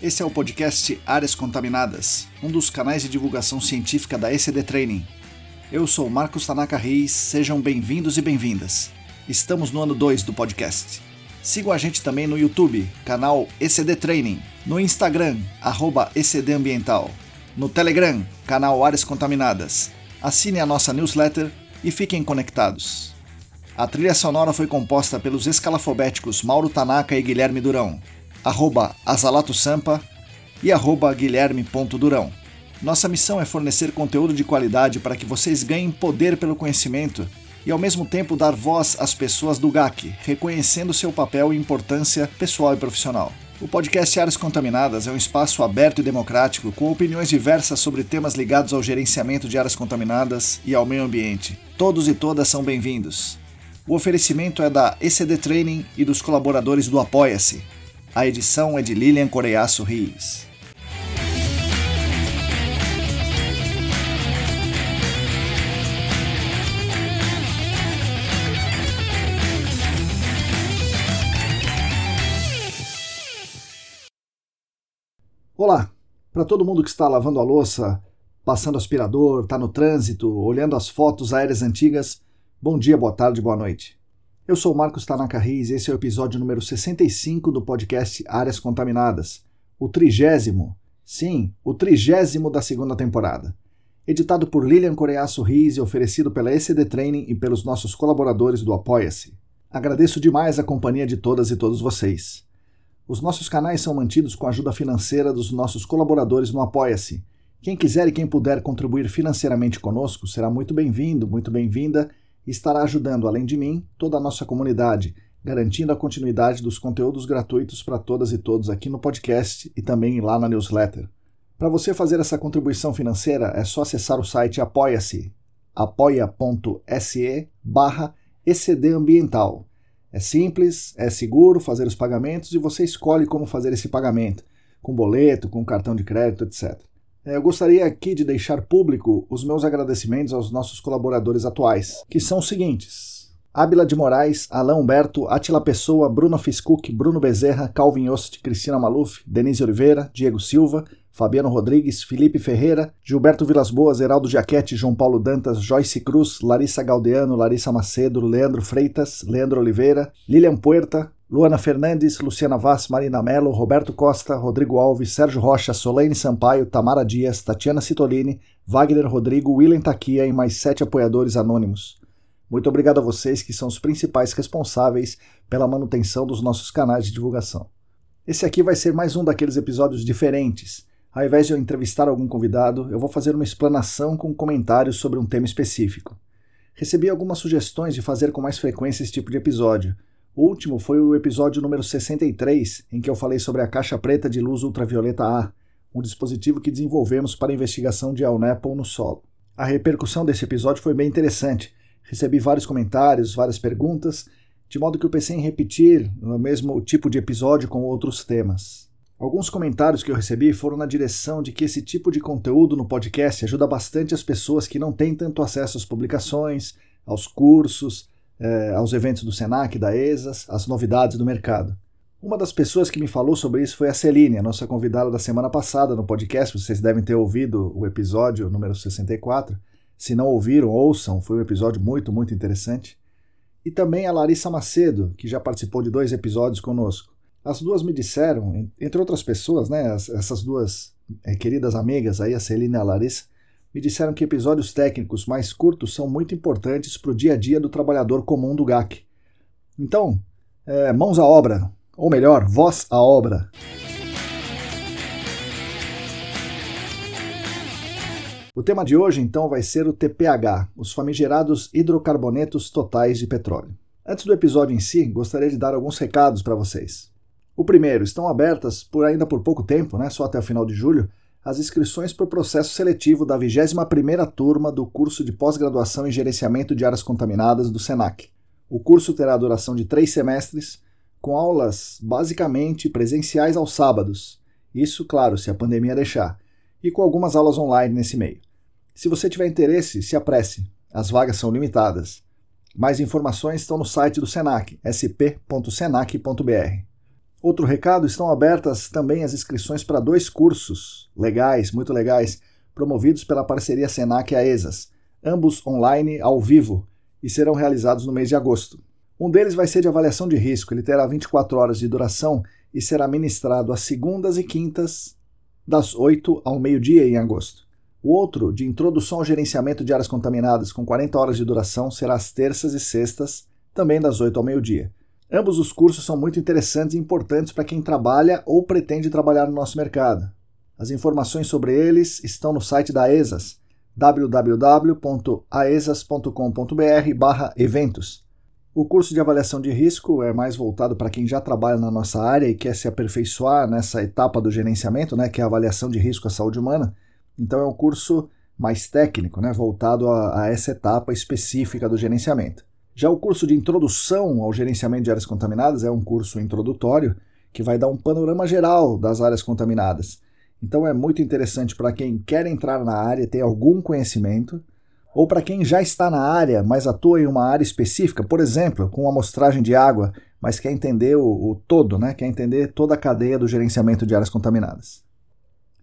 Esse é o podcast Áreas Contaminadas, um dos canais de divulgação científica da ECD Training. Eu sou Marcos Tanaka Reis, sejam bem-vindos e bem-vindas. Estamos no ano 2 do podcast. Sigam a gente também no YouTube, canal ECD Training, no Instagram, arroba ECD Ambiental, no Telegram, canal Áreas Contaminadas. Assine a nossa newsletter e fiquem conectados. A trilha sonora foi composta pelos escalafobéticos Mauro Tanaka e Guilherme Durão, arroba Azalato Sampa e arroba Guilherme.durão. Nossa missão é fornecer conteúdo de qualidade para que vocês ganhem poder pelo conhecimento e ao mesmo tempo dar voz às pessoas do GAC, reconhecendo seu papel e importância pessoal e profissional. O podcast Áreas Contaminadas é um espaço aberto e democrático com opiniões diversas sobre temas ligados ao gerenciamento de áreas contaminadas e ao meio ambiente. Todos e todas são bem-vindos. O oferecimento é da ECD Training e dos colaboradores do Apoia-se. A edição é de Lilian Coreiaço Rios. Olá! Para todo mundo que está lavando a louça, passando aspirador, está no trânsito, olhando as fotos aéreas antigas, Bom dia, boa tarde, boa noite. Eu sou Marcos Tanaka Reis e esse é o episódio número 65 do podcast Áreas Contaminadas, o trigésimo, sim, o trigésimo da segunda temporada. Editado por Lilian Coreaço Riz e oferecido pela ECD Training e pelos nossos colaboradores do Apoia-se. Agradeço demais a companhia de todas e todos vocês. Os nossos canais são mantidos com a ajuda financeira dos nossos colaboradores no Apoia-se. Quem quiser e quem puder contribuir financeiramente conosco será muito bem-vindo, muito bem-vinda estará ajudando, além de mim, toda a nossa comunidade, garantindo a continuidade dos conteúdos gratuitos para todas e todos aqui no podcast e também lá na newsletter. Para você fazer essa contribuição financeira, é só acessar o site apoia-se, apoia.se barra Ambiental. É simples, é seguro fazer os pagamentos e você escolhe como fazer esse pagamento, com boleto, com cartão de crédito, etc. É, eu gostaria aqui de deixar público os meus agradecimentos aos nossos colaboradores atuais, que são os seguintes: Ábila de Moraes, Alain Humberto, Atila Pessoa, Bruno Fiscuc, Bruno Bezerra, Calvin Ost, Cristina Maluf, Denise Oliveira, Diego Silva, Fabiano Rodrigues, Felipe Ferreira, Gilberto Vilas Boas, Heraldo Jaquete, João Paulo Dantas, Joyce Cruz, Larissa Galdeano, Larissa Macedo, Leandro Freitas, Leandro Oliveira, Lilian Puerta, Luana Fernandes, Luciana Vaz, Marina Mello, Roberto Costa, Rodrigo Alves, Sérgio Rocha, Solane Sampaio, Tamara Dias, Tatiana Citolini, Wagner Rodrigo, William Taquia e mais sete apoiadores anônimos. Muito obrigado a vocês que são os principais responsáveis pela manutenção dos nossos canais de divulgação. Esse aqui vai ser mais um daqueles episódios diferentes. Ao invés de eu entrevistar algum convidado, eu vou fazer uma explanação com comentários sobre um tema específico. Recebi algumas sugestões de fazer com mais frequência esse tipo de episódio, o último foi o episódio número 63, em que eu falei sobre a caixa preta de luz ultravioleta A, um dispositivo que desenvolvemos para investigação de Alnapple no solo. A repercussão desse episódio foi bem interessante. Recebi vários comentários, várias perguntas, de modo que eu pensei em repetir o mesmo tipo de episódio com outros temas. Alguns comentários que eu recebi foram na direção de que esse tipo de conteúdo no podcast ajuda bastante as pessoas que não têm tanto acesso às publicações, aos cursos, é, aos eventos do Senac, da ESAS, as novidades do mercado. Uma das pessoas que me falou sobre isso foi a Celine, a nossa convidada da semana passada no podcast. Vocês devem ter ouvido o episódio número 64. Se não ouviram, ouçam, foi um episódio muito, muito interessante. E também a Larissa Macedo, que já participou de dois episódios conosco. As duas me disseram, entre outras pessoas, né, essas duas é, queridas amigas aí, a Celine e a Larissa, me disseram que episódios técnicos mais curtos são muito importantes para o dia a dia do trabalhador comum do GAC. Então, é, mãos à obra, ou melhor, voz à obra. O tema de hoje, então, vai ser o TPH, os famigerados hidrocarbonetos totais de petróleo. Antes do episódio em si, gostaria de dar alguns recados para vocês. O primeiro, estão abertas por ainda por pouco tempo, né, só até o final de julho, as inscrições para o processo seletivo da 21ª turma do curso de pós-graduação em gerenciamento de áreas contaminadas do SENAC. O curso terá duração de três semestres, com aulas basicamente presenciais aos sábados, isso, claro, se a pandemia deixar, e com algumas aulas online nesse meio. Se você tiver interesse, se apresse, as vagas são limitadas. Mais informações estão no site do SENAC, sp.senac.br. Outro recado: estão abertas também as inscrições para dois cursos legais, muito legais, promovidos pela parceria Senac e AESAS, ambos online, ao vivo, e serão realizados no mês de agosto. Um deles vai ser de avaliação de risco, ele terá 24 horas de duração e será ministrado às segundas e quintas, das 8 ao meio-dia em agosto. O outro, de introdução ao gerenciamento de áreas contaminadas, com 40 horas de duração, será às terças e sextas, também das 8 ao meio-dia. Ambos os cursos são muito interessantes e importantes para quem trabalha ou pretende trabalhar no nosso mercado. As informações sobre eles estão no site da ESAS, www.aesas.com.br/eventos. O curso de avaliação de risco é mais voltado para quem já trabalha na nossa área e quer se aperfeiçoar nessa etapa do gerenciamento, né, que é a avaliação de risco à saúde humana. Então é um curso mais técnico, né, voltado a, a essa etapa específica do gerenciamento. Já o curso de introdução ao gerenciamento de áreas contaminadas é um curso introdutório que vai dar um panorama geral das áreas contaminadas. Então é muito interessante para quem quer entrar na área, ter algum conhecimento, ou para quem já está na área, mas atua em uma área específica, por exemplo, com amostragem de água, mas quer entender o, o todo, né? quer entender toda a cadeia do gerenciamento de áreas contaminadas.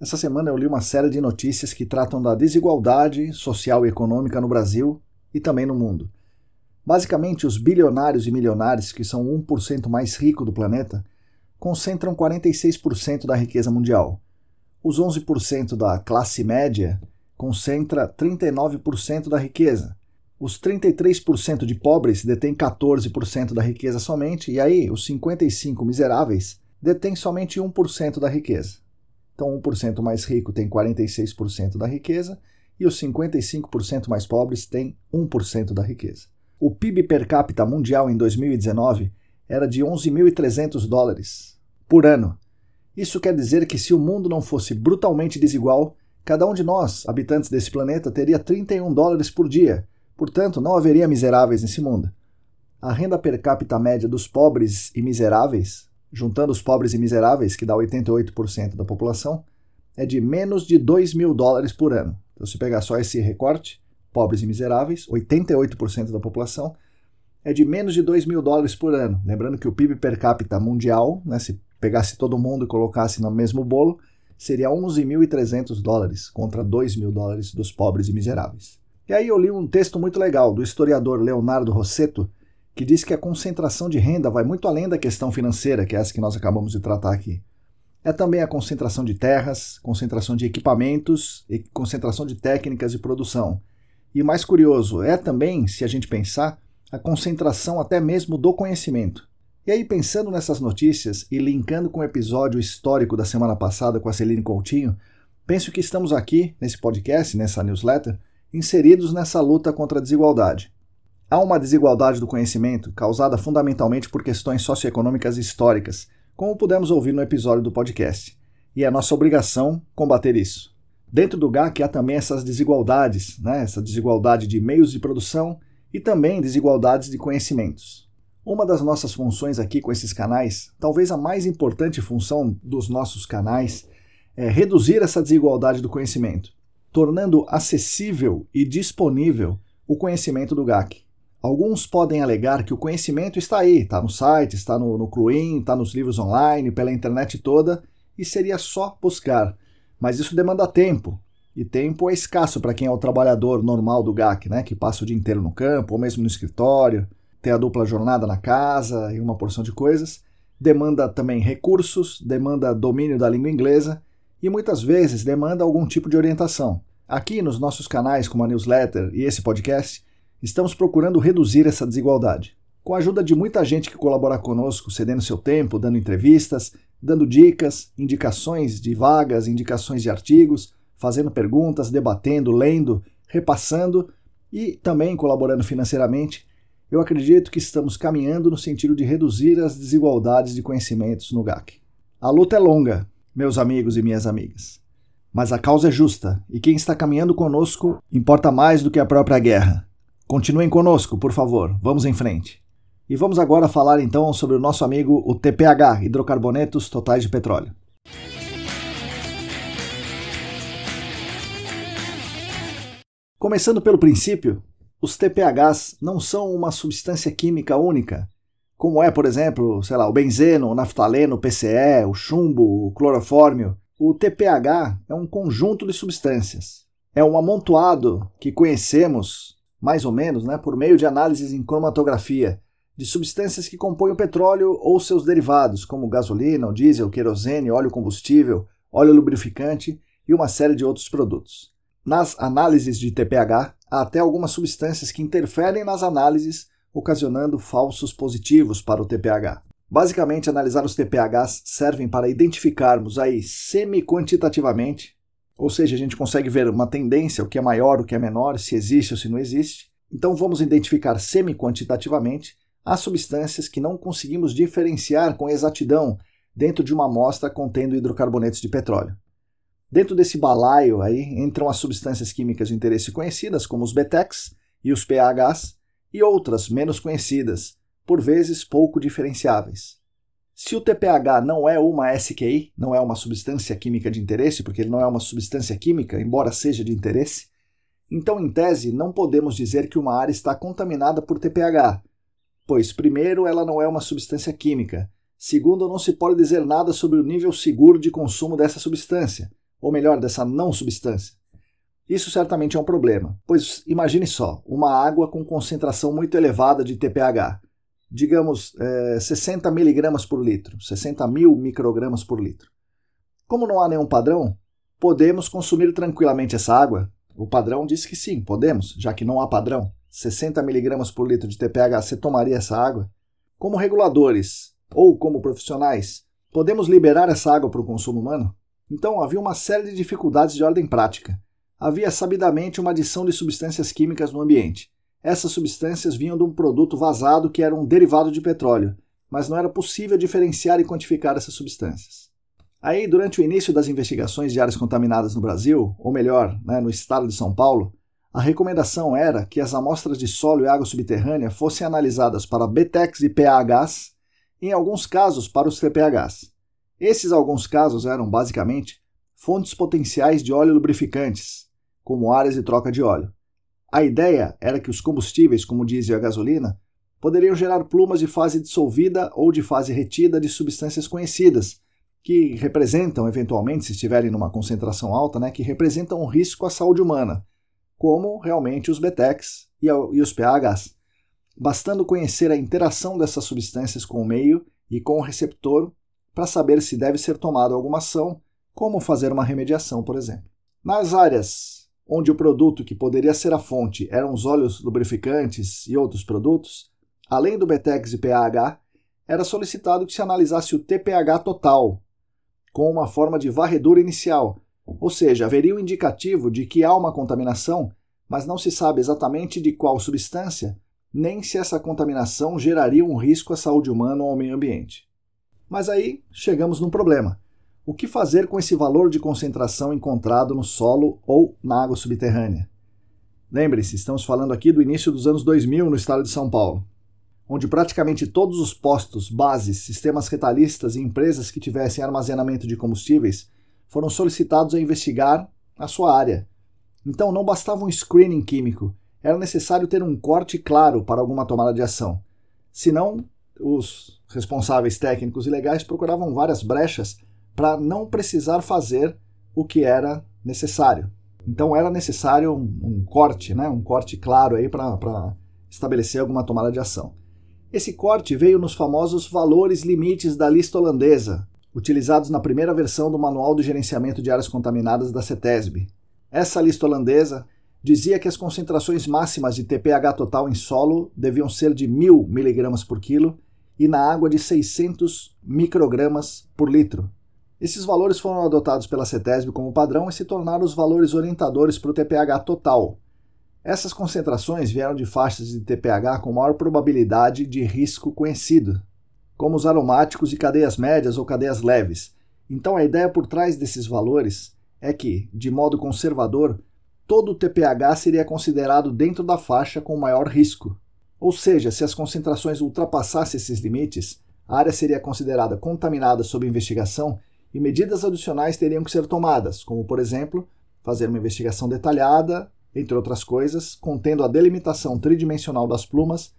Essa semana eu li uma série de notícias que tratam da desigualdade social e econômica no Brasil e também no mundo. Basicamente, os bilionários e milionários, que são 1% mais rico do planeta, concentram 46% da riqueza mundial. Os 11% da classe média concentra 39% da riqueza. Os 33% de pobres detêm 14% da riqueza somente, e aí os 55 miseráveis detêm somente 1% da riqueza. Então, 1% mais rico tem 46% da riqueza e os 55% mais pobres têm 1% da riqueza. O PIB per capita mundial em 2019 era de 11.300 dólares por ano. Isso quer dizer que se o mundo não fosse brutalmente desigual, cada um de nós, habitantes desse planeta, teria 31 dólares por dia. Portanto, não haveria miseráveis nesse mundo. A renda per capita média dos pobres e miseráveis juntando os pobres e miseráveis, que dá 88% da população, é de menos de 2 mil dólares por ano. Então, se pegar só esse recorte, pobres e miseráveis, 88% da população, é de menos de 2 mil dólares por ano. Lembrando que o PIB per capita mundial, né, se pegasse todo mundo e colocasse no mesmo bolo, seria 11.300 dólares contra 2 mil dólares dos pobres e miseráveis. E aí eu li um texto muito legal do historiador Leonardo Rossetto, que diz que a concentração de renda vai muito além da questão financeira, que é essa que nós acabamos de tratar aqui. É também a concentração de terras, concentração de equipamentos e concentração de técnicas de produção. E mais curioso, é também, se a gente pensar, a concentração até mesmo do conhecimento. E aí, pensando nessas notícias e linkando com o episódio histórico da semana passada com a Celine Coutinho, penso que estamos aqui, nesse podcast, nessa newsletter, inseridos nessa luta contra a desigualdade. Há uma desigualdade do conhecimento causada fundamentalmente por questões socioeconômicas históricas, como pudemos ouvir no episódio do podcast, e é nossa obrigação combater isso. Dentro do GAC há também essas desigualdades, né? essa desigualdade de meios de produção e também desigualdades de conhecimentos. Uma das nossas funções aqui com esses canais, talvez a mais importante função dos nossos canais, é reduzir essa desigualdade do conhecimento, tornando acessível e disponível o conhecimento do GAC. Alguns podem alegar que o conhecimento está aí, está no site, está no, no Cluin, está nos livros online, pela internet toda, e seria só buscar. Mas isso demanda tempo, e tempo é escasso para quem é o trabalhador normal do GAC, né, que passa o dia inteiro no campo, ou mesmo no escritório, tem a dupla jornada na casa e uma porção de coisas. Demanda também recursos, demanda domínio da língua inglesa e muitas vezes demanda algum tipo de orientação. Aqui nos nossos canais, como a newsletter e esse podcast, Estamos procurando reduzir essa desigualdade. Com a ajuda de muita gente que colabora conosco, cedendo seu tempo, dando entrevistas, dando dicas, indicações de vagas, indicações de artigos, fazendo perguntas, debatendo, lendo, repassando e também colaborando financeiramente, eu acredito que estamos caminhando no sentido de reduzir as desigualdades de conhecimentos no GAC. A luta é longa, meus amigos e minhas amigas. Mas a causa é justa, e quem está caminhando conosco importa mais do que a própria guerra. Continuem conosco, por favor. Vamos em frente. E vamos agora falar então sobre o nosso amigo o TPH, hidrocarbonetos totais de petróleo. Começando pelo princípio, os TPHs não são uma substância química única, como é, por exemplo, sei lá, o benzeno, o naftaleno, o PCE, o chumbo, o clorofórmio, o TPH é um conjunto de substâncias. É um amontoado que conhecemos, mais ou menos, né, por meio de análises em cromatografia, de substâncias que compõem o petróleo ou seus derivados, como gasolina, diesel, querosene, óleo combustível, óleo lubrificante e uma série de outros produtos. Nas análises de TPH, há até algumas substâncias que interferem nas análises, ocasionando falsos positivos para o TPH. Basicamente, analisar os TPHs servem para identificarmos aí semi-quantitativamente, ou seja, a gente consegue ver uma tendência, o que é maior, o que é menor, se existe ou se não existe. Então vamos identificar semi-quantitativamente as substâncias que não conseguimos diferenciar com exatidão dentro de uma amostra contendo hidrocarbonetos de petróleo. Dentro desse balaio aí entram as substâncias químicas de interesse conhecidas, como os BTECs e os PAHs, e outras menos conhecidas, por vezes pouco diferenciáveis. Se o TPH não é uma SQI, não é uma substância química de interesse, porque ele não é uma substância química, embora seja de interesse, então, em tese, não podemos dizer que uma área está contaminada por TPH, pois, primeiro, ela não é uma substância química, segundo, não se pode dizer nada sobre o nível seguro de consumo dessa substância, ou melhor, dessa não substância. Isso certamente é um problema, pois imagine só, uma água com concentração muito elevada de TPH digamos, é, 60 miligramas por litro, 60 mil microgramas por litro. Como não há nenhum padrão, podemos consumir tranquilamente essa água? O padrão diz que sim, podemos, já que não há padrão. 60 miligramas por litro de TPH, você tomaria essa água? Como reguladores ou como profissionais, podemos liberar essa água para o consumo humano? Então havia uma série de dificuldades de ordem prática. Havia sabidamente uma adição de substâncias químicas no ambiente essas substâncias vinham de um produto vazado que era um derivado de petróleo, mas não era possível diferenciar e quantificar essas substâncias. Aí, durante o início das investigações de áreas contaminadas no Brasil, ou melhor, né, no estado de São Paulo, a recomendação era que as amostras de solo e água subterrânea fossem analisadas para BTECs e PAHs, em alguns casos para os TPHs. Esses alguns casos eram, basicamente, fontes potenciais de óleo lubrificantes, como áreas de troca de óleo. A ideia era que os combustíveis, como diesel e a gasolina, poderiam gerar plumas de fase dissolvida ou de fase retida de substâncias conhecidas, que representam, eventualmente, se estiverem numa concentração alta, né, que representam um risco à saúde humana, como realmente os BTECs e, os PAHs. Bastando conhecer a interação dessas substâncias com o meio e com o receptor para saber se deve ser tomada alguma ação, como fazer uma remediação, por exemplo. Nas áreas onde o produto que poderia ser a fonte eram os óleos lubrificantes e outros produtos, além do BTEX e pH, era solicitado que se analisasse o TPH total, com uma forma de varredura inicial, ou seja, haveria um indicativo de que há uma contaminação, mas não se sabe exatamente de qual substância, nem se essa contaminação geraria um risco à saúde humana ou ao meio ambiente. Mas aí chegamos num problema. O que fazer com esse valor de concentração encontrado no solo ou na água subterrânea? Lembre-se, estamos falando aqui do início dos anos 2000 no estado de São Paulo, onde praticamente todos os postos, bases, sistemas retalhistas e empresas que tivessem armazenamento de combustíveis foram solicitados a investigar a sua área. Então não bastava um screening químico, era necessário ter um corte claro para alguma tomada de ação. Senão, os responsáveis técnicos e legais procuravam várias brechas para não precisar fazer o que era necessário. Então era necessário um, um corte, né, um corte claro aí para estabelecer alguma tomada de ação. Esse corte veio nos famosos valores limites da lista holandesa, utilizados na primeira versão do Manual do Gerenciamento de Áreas Contaminadas da CETESB. Essa lista holandesa dizia que as concentrações máximas de TPH total em solo deviam ser de 1000 mg por quilo e na água de 600 microgramas por litro. Esses valores foram adotados pela CETESB como padrão e se tornaram os valores orientadores para o TPH total. Essas concentrações vieram de faixas de TPH com maior probabilidade de risco conhecido, como os aromáticos e cadeias médias ou cadeias leves. Então a ideia por trás desses valores é que, de modo conservador, todo o TPH seria considerado dentro da faixa com maior risco. Ou seja, se as concentrações ultrapassassem esses limites, a área seria considerada contaminada sob investigação e medidas adicionais teriam que ser tomadas, como, por exemplo, fazer uma investigação detalhada, entre outras coisas, contendo a delimitação tridimensional das plumas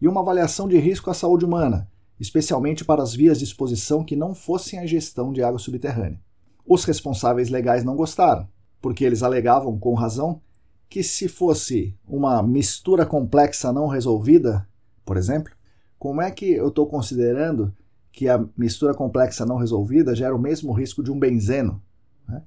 e uma avaliação de risco à saúde humana, especialmente para as vias de exposição que não fossem a gestão de água subterrânea. Os responsáveis legais não gostaram, porque eles alegavam, com razão, que se fosse uma mistura complexa não resolvida, por exemplo, como é que eu estou considerando que a mistura complexa não resolvida gera o mesmo risco de um benzeno? Né?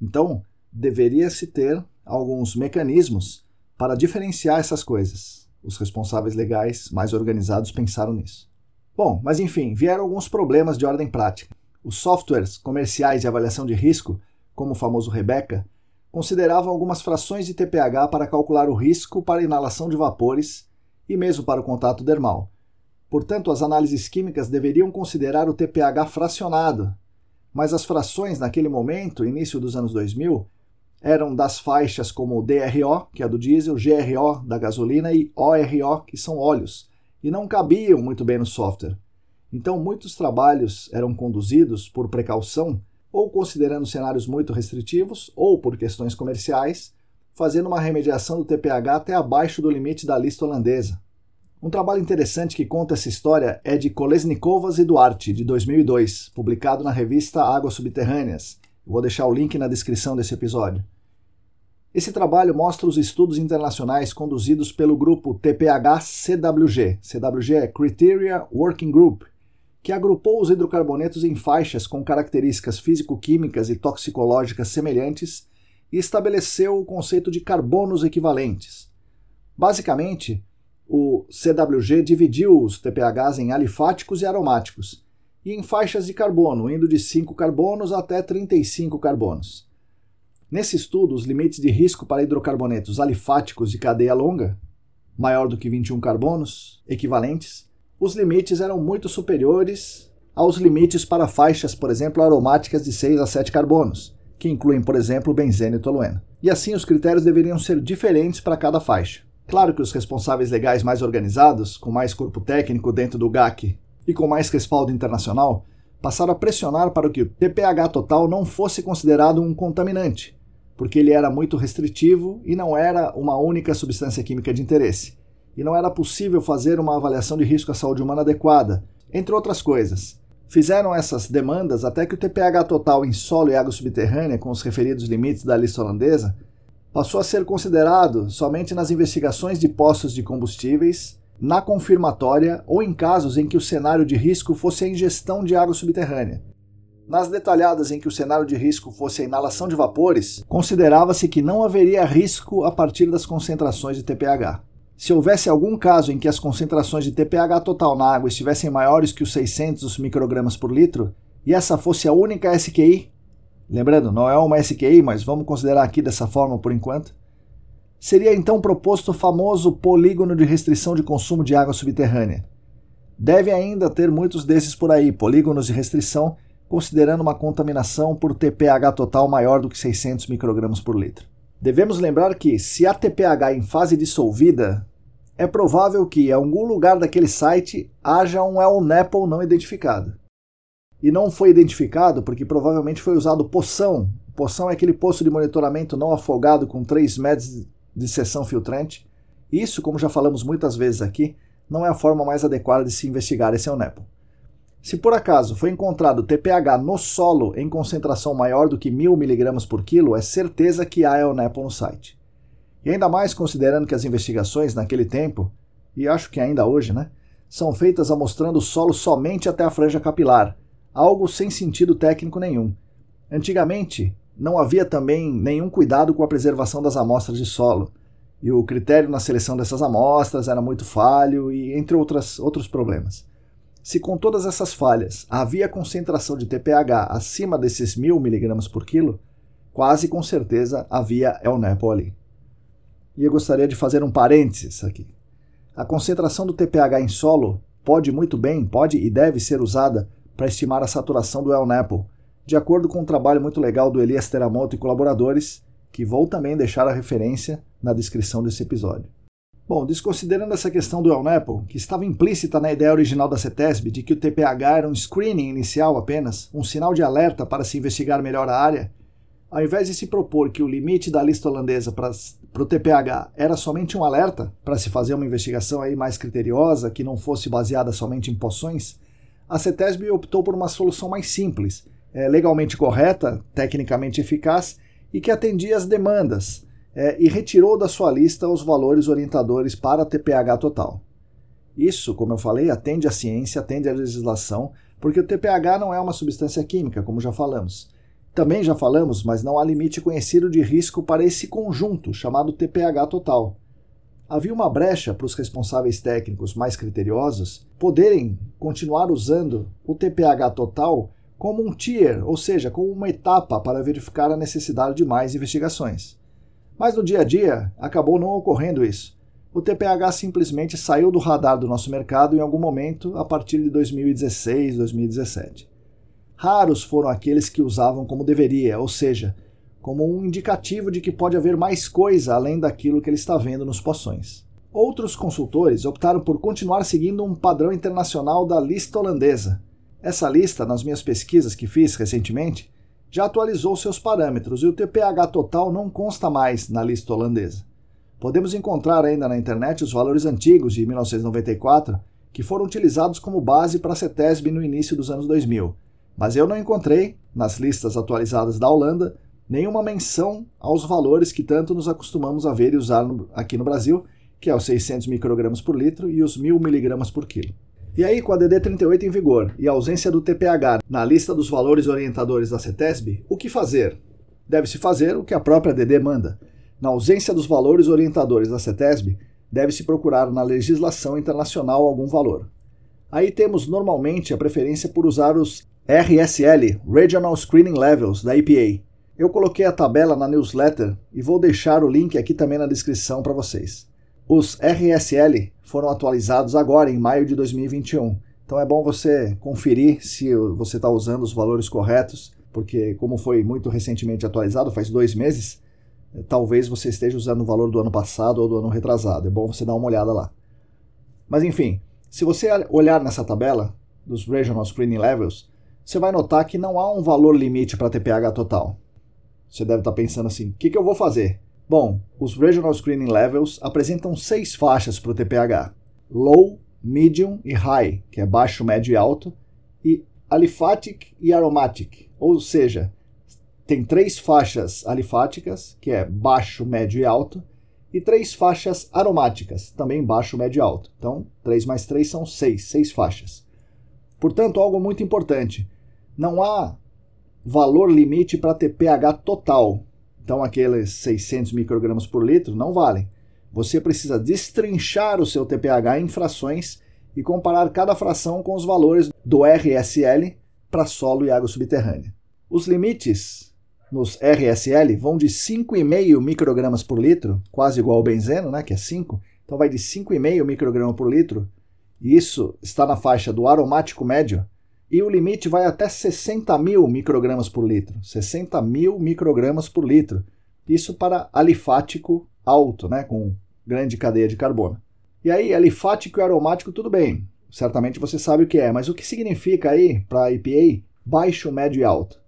Então, deveria-se ter alguns mecanismos para diferenciar essas coisas. Os responsáveis legais mais organizados pensaram nisso. Bom, mas enfim, vieram alguns problemas de ordem prática. Os softwares comerciais de avaliação de risco, como o famoso Rebecca, consideravam algumas frações de TPH para calcular o risco para inalação de vapores e mesmo para o contato dermal. Portanto, as análises químicas deveriam considerar o TPH fracionado, mas as frações naquele momento, início dos anos 2000, eram das faixas como DRO, que é do diesel, GRO da gasolina e ORO, que são óleos, e não cabiam muito bem no software. Então, muitos trabalhos eram conduzidos por precaução, ou considerando cenários muito restritivos, ou por questões comerciais, fazendo uma remediação do TPH até abaixo do limite da lista holandesa. Um trabalho interessante que conta essa história é de Kolesnikovas e Duarte, de 2002, publicado na revista Águas Subterrâneas, Vou deixar o link na descrição desse episódio. Esse trabalho mostra os estudos internacionais conduzidos pelo grupo TPH-CWG. CWG é Criteria Working Group, que agrupou os hidrocarbonetos em faixas com características físico-químicas e toxicológicas semelhantes e estabeleceu o conceito de carbonos equivalentes. Basicamente, o CWG dividiu os TPHs em alifáticos e aromáticos e em faixas de carbono, indo de 5 carbonos até 35 carbonos. Nesse estudo, os limites de risco para hidrocarbonetos alifáticos de cadeia longa, maior do que 21 carbonos, equivalentes, os limites eram muito superiores aos limites para faixas, por exemplo, aromáticas de 6 a 7 carbonos, que incluem, por exemplo, benzeno e tolueno. E assim os critérios deveriam ser diferentes para cada faixa. Claro que os responsáveis legais mais organizados, com mais corpo técnico dentro do GAC e com mais respaldo internacional, passaram a pressionar para que o TPH total não fosse considerado um contaminante, porque ele era muito restritivo e não era uma única substância química de interesse. E não era possível fazer uma avaliação de risco à saúde humana adequada, entre outras coisas. Fizeram essas demandas até que o TPH total em solo e água subterrânea, com os referidos limites da lista holandesa, passou a ser considerado somente nas investigações de postos de combustíveis na confirmatória ou em casos em que o cenário de risco fosse a ingestão de água subterrânea. Nas detalhadas em que o cenário de risco fosse a inalação de vapores, considerava-se que não haveria risco a partir das concentrações de TPH. Se houvesse algum caso em que as concentrações de TPH total na água estivessem maiores que os 600 microgramas por litro, e essa fosse a única SQI, lembrando, não é uma SQI, mas vamos considerar aqui dessa forma por enquanto, Seria então proposto o famoso polígono de restrição de consumo de água subterrânea. Deve ainda ter muitos desses por aí, polígonos de restrição, considerando uma contaminação por TPH total maior do que 600 microgramas por litro. Devemos lembrar que, se há TPH em fase dissolvida, é provável que, em algum lugar daquele site, haja um El não identificado. E não foi identificado porque provavelmente foi usado poção. Poção é aquele poço de monitoramento não afogado com 3 metros de seção filtrante. Isso, como já falamos muitas vezes aqui, não é a forma mais adequada de se investigar esse EUNEPO. Se por acaso foi encontrado TPH no solo em concentração maior do que 1000 mg por quilo, é certeza que há EUNEPO no site. E ainda mais considerando que as investigações naquele tempo, e acho que ainda hoje, né, são feitas amostrando o solo somente até a franja capilar, algo sem sentido técnico nenhum. Antigamente, não havia também nenhum cuidado com a preservação das amostras de solo, e o critério na seleção dessas amostras era muito falho e entre outras, outros problemas. Se com todas essas falhas havia concentração de TPH acima desses 1000 mg por quilo, quase com certeza havia El Nepo ali. E eu gostaria de fazer um parênteses aqui. A concentração do TPH em solo pode muito bem, pode e deve ser usada para estimar a saturação do El Nepo, de acordo com um trabalho muito legal do Elias Teramoto e colaboradores, que vou também deixar a referência na descrição desse episódio. Bom, desconsiderando essa questão do ELNEPO, que estava implícita na ideia original da CETESB de que o TPH era um screening inicial apenas, um sinal de alerta para se investigar melhor a área, Ao invés de se propor que o limite da lista holandesa para o TPH era somente um alerta para se fazer uma investigação aí mais criteriosa, que não fosse baseada somente em poções, a CETESB optou por uma solução mais simples, é, legalmente correta, tecnicamente eficaz e que atendia às demandas, é, e retirou da sua lista os valores orientadores para TPH total. Isso, como eu falei, atende à ciência, atende à legislação, porque o TPH não é uma substância química, como já falamos. Também já falamos, mas não há limite conhecido de risco para esse conjunto, chamado TPH total. Havia uma brecha para os responsáveis técnicos mais criteriosos poderem continuar usando o TPH total como um tier, ou seja, como uma etapa para verificar a necessidade de mais investigações. Mas no dia a dia acabou não ocorrendo isso. O TPH simplesmente saiu do radar do nosso mercado em algum momento a partir de 2016, 2017. Raros foram aqueles que usavam como deveria, ou seja, como um indicativo de que pode haver mais coisa além daquilo que ele está vendo nos poções. Outros consultores optaram por continuar seguindo um padrão internacional da lista holandesa. Essa lista, nas minhas pesquisas que fiz recentemente, já atualizou seus parâmetros e o TPH total não consta mais na lista holandesa. Podemos encontrar ainda na internet os valores antigos de 1994 que foram utilizados como base para a CETESB no início dos anos 2000 mas eu não encontrei, nas listas atualizadas da Holanda, nenhuma menção aos valores que tanto nos acostumamos a ver e usar no, aqui no Brasil, que é os 600 microgramas por litro e os 1000 miligramas por quilo. E aí, com a DD38 em vigor e a ausência do TPH na lista dos valores orientadores da CETESB, o que fazer? Deve-se fazer o que a própria DD manda. Na ausência dos valores orientadores da CETESB, deve-se procurar na legislação internacional algum valor. Aí temos normalmente a preferência por usar os RSL, Regional Screening Levels, da EPA. Eu coloquei a tabela na newsletter e vou deixar o link aqui também na descrição para vocês. Os RSL foram atualizados agora, em maio de 2021. Então é bom você conferir se você está usando os valores corretos, porque, como foi muito recentemente atualizado, faz dois meses, talvez você esteja usando o valor do ano passado ou do ano retrasado. É bom você dar uma olhada lá. Mas enfim, se você olhar nessa tabela dos Regional Screening Levels, você vai notar que não há um valor limite para TPH total. Você deve estar pensando assim: o que, que eu vou fazer? Bom, os Regional Screening Levels apresentam seis faixas para o TPH: Low, Medium e High, que é baixo, médio e alto, e Aliphatic e Aromatic, ou seja, tem três faixas alifáticas, que é baixo, médio e alto, e três faixas aromáticas, também baixo, médio e alto. Então, 3 mais 3 são 6, 6 faixas. Portanto, algo muito importante não há valor limite para ter pH total. Então, aqueles 600 microgramas por litro não valem. Você precisa destrinchar o seu TPH em frações e comparar cada fração com os valores do RSL para solo e água subterrânea. Os limites nos RSL vão de 5,5 microgramas por litro, quase igual ao benzeno, né, que é 5. Então vai de 5,5 micrograma por litro. E isso está na faixa do aromático médio, e o limite vai até 60 mil microgramas por litro. 60 mil microgramas por litro. Isso para alifático alto, né, com grande cadeia de carbono. E aí, alifático e aromático, tudo bem. Certamente você sabe o que é, mas o que significa aí para IPA baixo, médio e alto?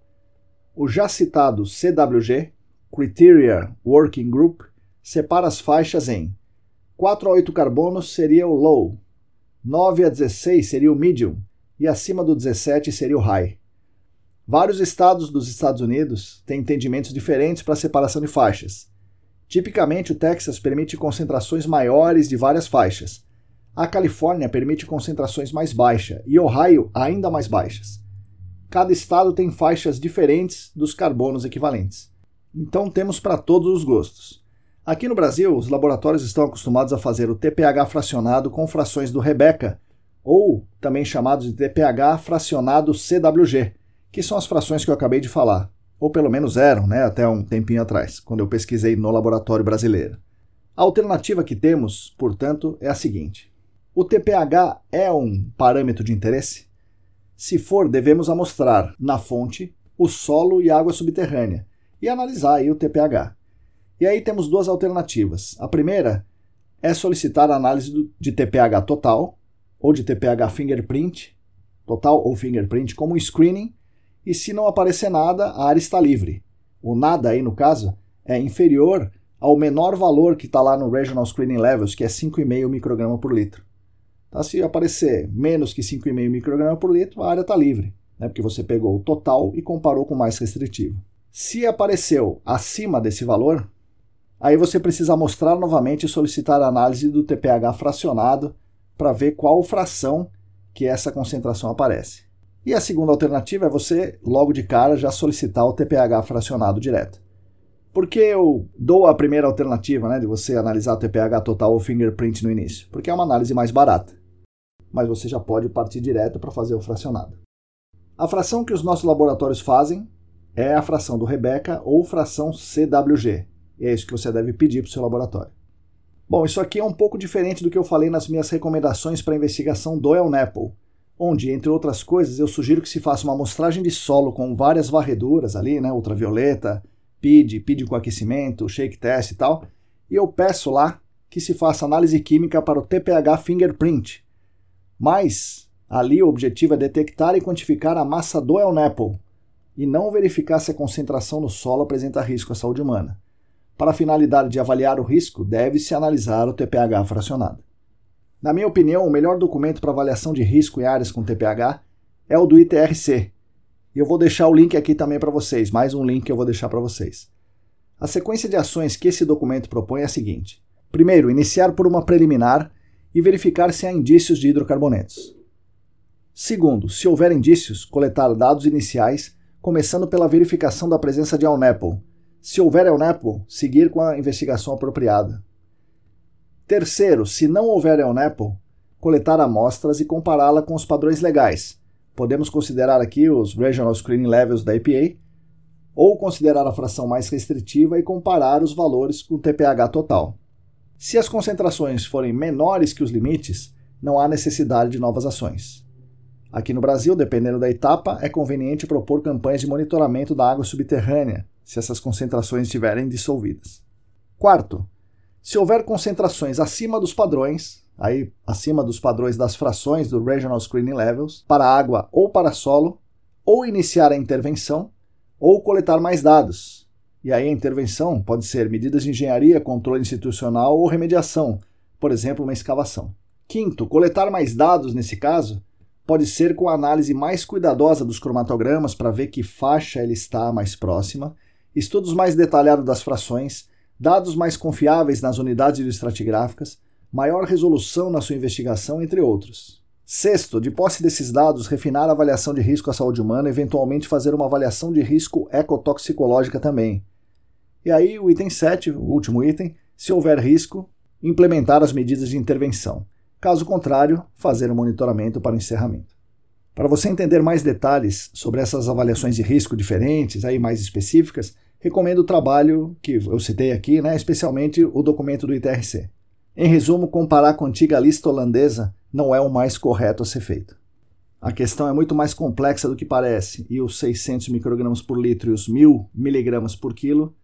O já citado CWG, Criteria Working Group, separa as faixas em 4 a 8 carbonos seria o low, 9 a 16 seria o medium, e acima do 17 seria o high. Vários estados dos Estados Unidos têm entendimentos diferentes para a separação de faixas. Tipicamente, o Texas permite concentrações maiores de várias faixas. A Califórnia permite concentrações mais baixas e Ohio ainda mais baixas. Cada estado tem faixas diferentes dos carbonos equivalentes. Então temos para todos os gostos. Aqui no Brasil, os laboratórios estão acostumados a fazer o TPH fracionado com frações do Rebecca ou também chamados de TPH fracionado CWG, que são as frações que eu acabei de falar, ou pelo menos eram, né, até um tempinho atrás, quando eu pesquisei no laboratório brasileiro. A alternativa que temos, portanto, é a seguinte: o TPH é um parâmetro de interesse? Se for, devemos amostrar na fonte o solo e água subterrânea e analisar aí o TPH. E aí temos duas alternativas. A primeira é solicitar a análise de TPH total, ou de TPH fingerprint, total ou fingerprint, como screening, e se não aparecer nada, a área está livre. o nada aí no caso, é inferior ao menor valor que está lá no Regional Screening Levels, que é 5,5 micrograma por litro. Tá? Se aparecer menos que 5,5 micrograma por litro, a área está livre, né? porque você pegou o total e comparou com o mais restritivo. Se apareceu acima desse valor, aí você precisa mostrar novamente e solicitar a análise do TPH fracionado para ver qual fração que essa concentração aparece. E a segunda alternativa é você, logo de cara, já solicitar o TPH fracionado direto. Por que eu dou a primeira alternativa, né, de você analisar o TPH total ou fingerprint no início? Porque é uma análise mais barata. Mas você já pode partir direto para fazer o fracionado. A fração que os nossos laboratórios fazem é a fração do Rebecca ou fração CWG. E é isso que você deve pedir para o seu laboratório. Bom, isso aqui é um pouco diferente do que eu falei nas minhas recomendações para a investigação do El-Nepal, onde, entre outras coisas, eu sugiro que se faça uma amostragem de solo com várias varreduras ali, né, ultravioleta, PID, PID com aquecimento, shake test e tal, e eu peço lá que se faça análise química para o TPH fingerprint. Mas ali o objetivo é detectar e quantificar a massa do El-Nepal e não verificar se a concentração no solo apresenta risco à saúde humana. Para a finalidade de avaliar o risco, deve-se analisar o TPH fracionado. Na minha opinião, o melhor documento para avaliação de risco em áreas com TPH é o do ITRC. E eu vou deixar o link aqui também para vocês, mais um link que eu vou deixar para vocês. A sequência de ações que esse documento propõe é a seguinte: primeiro, iniciar por uma preliminar e verificar se há indícios de hidrocarbonetos. Segundo, se houver indícios, coletar dados iniciais, começando pela verificação da presença de Alnapple, se houver EUNEPO, seguir com a investigação apropriada. Terceiro, se não houver EUNEPO, coletar amostras e compará-la com os padrões legais. Podemos considerar aqui os Regional Screening Levels da EPA, ou considerar a fração mais restritiva e comparar os valores com o TPH total. Se as concentrações forem menores que os limites, não há necessidade de novas ações. Aqui no Brasil, dependendo da etapa, é conveniente propor campanhas de monitoramento da água subterrânea, se essas concentrações estiverem dissolvidas. Quarto, se houver concentrações acima dos padrões, aí acima dos padrões das frações do Regional Screening Levels, para água ou para solo, ou iniciar a intervenção, ou coletar mais dados. E aí a intervenção pode ser medidas de engenharia, controle institucional ou remediação, por exemplo, uma escavação. Quinto, coletar mais dados nesse caso pode ser com a análise mais cuidadosa dos cromatogramas para ver que faixa ele está mais próxima estudos mais detalhados das frações, dados mais confiáveis nas unidades ilustratigráficas, maior resolução na sua investigação, entre outros. Sexto, de posse desses dados, refinar a avaliação de risco à saúde humana eventualmente fazer uma avaliação de risco ecotoxicológica também. E aí, o item 7, o último item, se houver risco, implementar as medidas de intervenção. Caso contrário, fazer um monitoramento para o encerramento. Para você entender mais detalhes sobre essas avaliações de risco diferentes, aí mais específicas, recomendo o trabalho que eu citei aqui, né, especialmente o documento do ITRC. Em resumo, comparar com a antiga lista holandesa não é o mais correto a ser feito. A questão é muito mais complexa do que parece, e os 600 microgramas por litro e os 1000 miligramas por quilo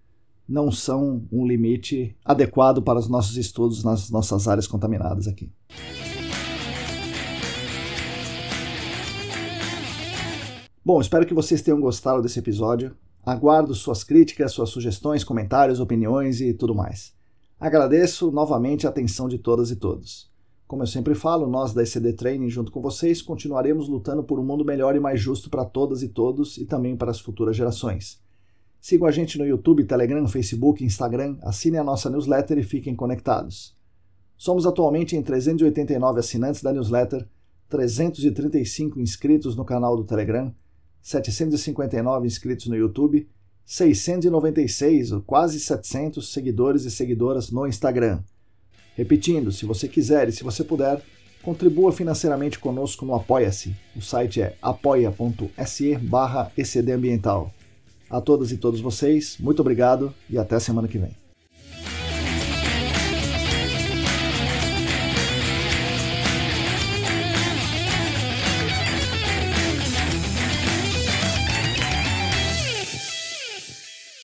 não são um limite adequado para os nossos estudos nas nossas áreas contaminadas aqui. Bom, espero que vocês tenham gostado desse episódio. Aguardo suas críticas, suas sugestões, comentários, opiniões e tudo mais. Agradeço novamente a atenção de todas e todos. Como eu sempre falo, nós da ECD Training, junto com vocês, continuaremos lutando por um mundo melhor e mais justo para todas e todos e também para as futuras gerações. Sigam a gente no YouTube, Telegram, Facebook, Instagram, assinem a nossa newsletter e fiquem conectados. Somos atualmente em 389 assinantes da newsletter, 335 inscritos no canal do Telegram 759 inscritos no YouTube, 696, quase 700 seguidores e seguidoras no Instagram. Repetindo, se você quiser e se você puder, contribua financeiramente conosco no Apoia-se. O site é apoia.se barra A todas e todos vocês, muito obrigado e até semana que vem.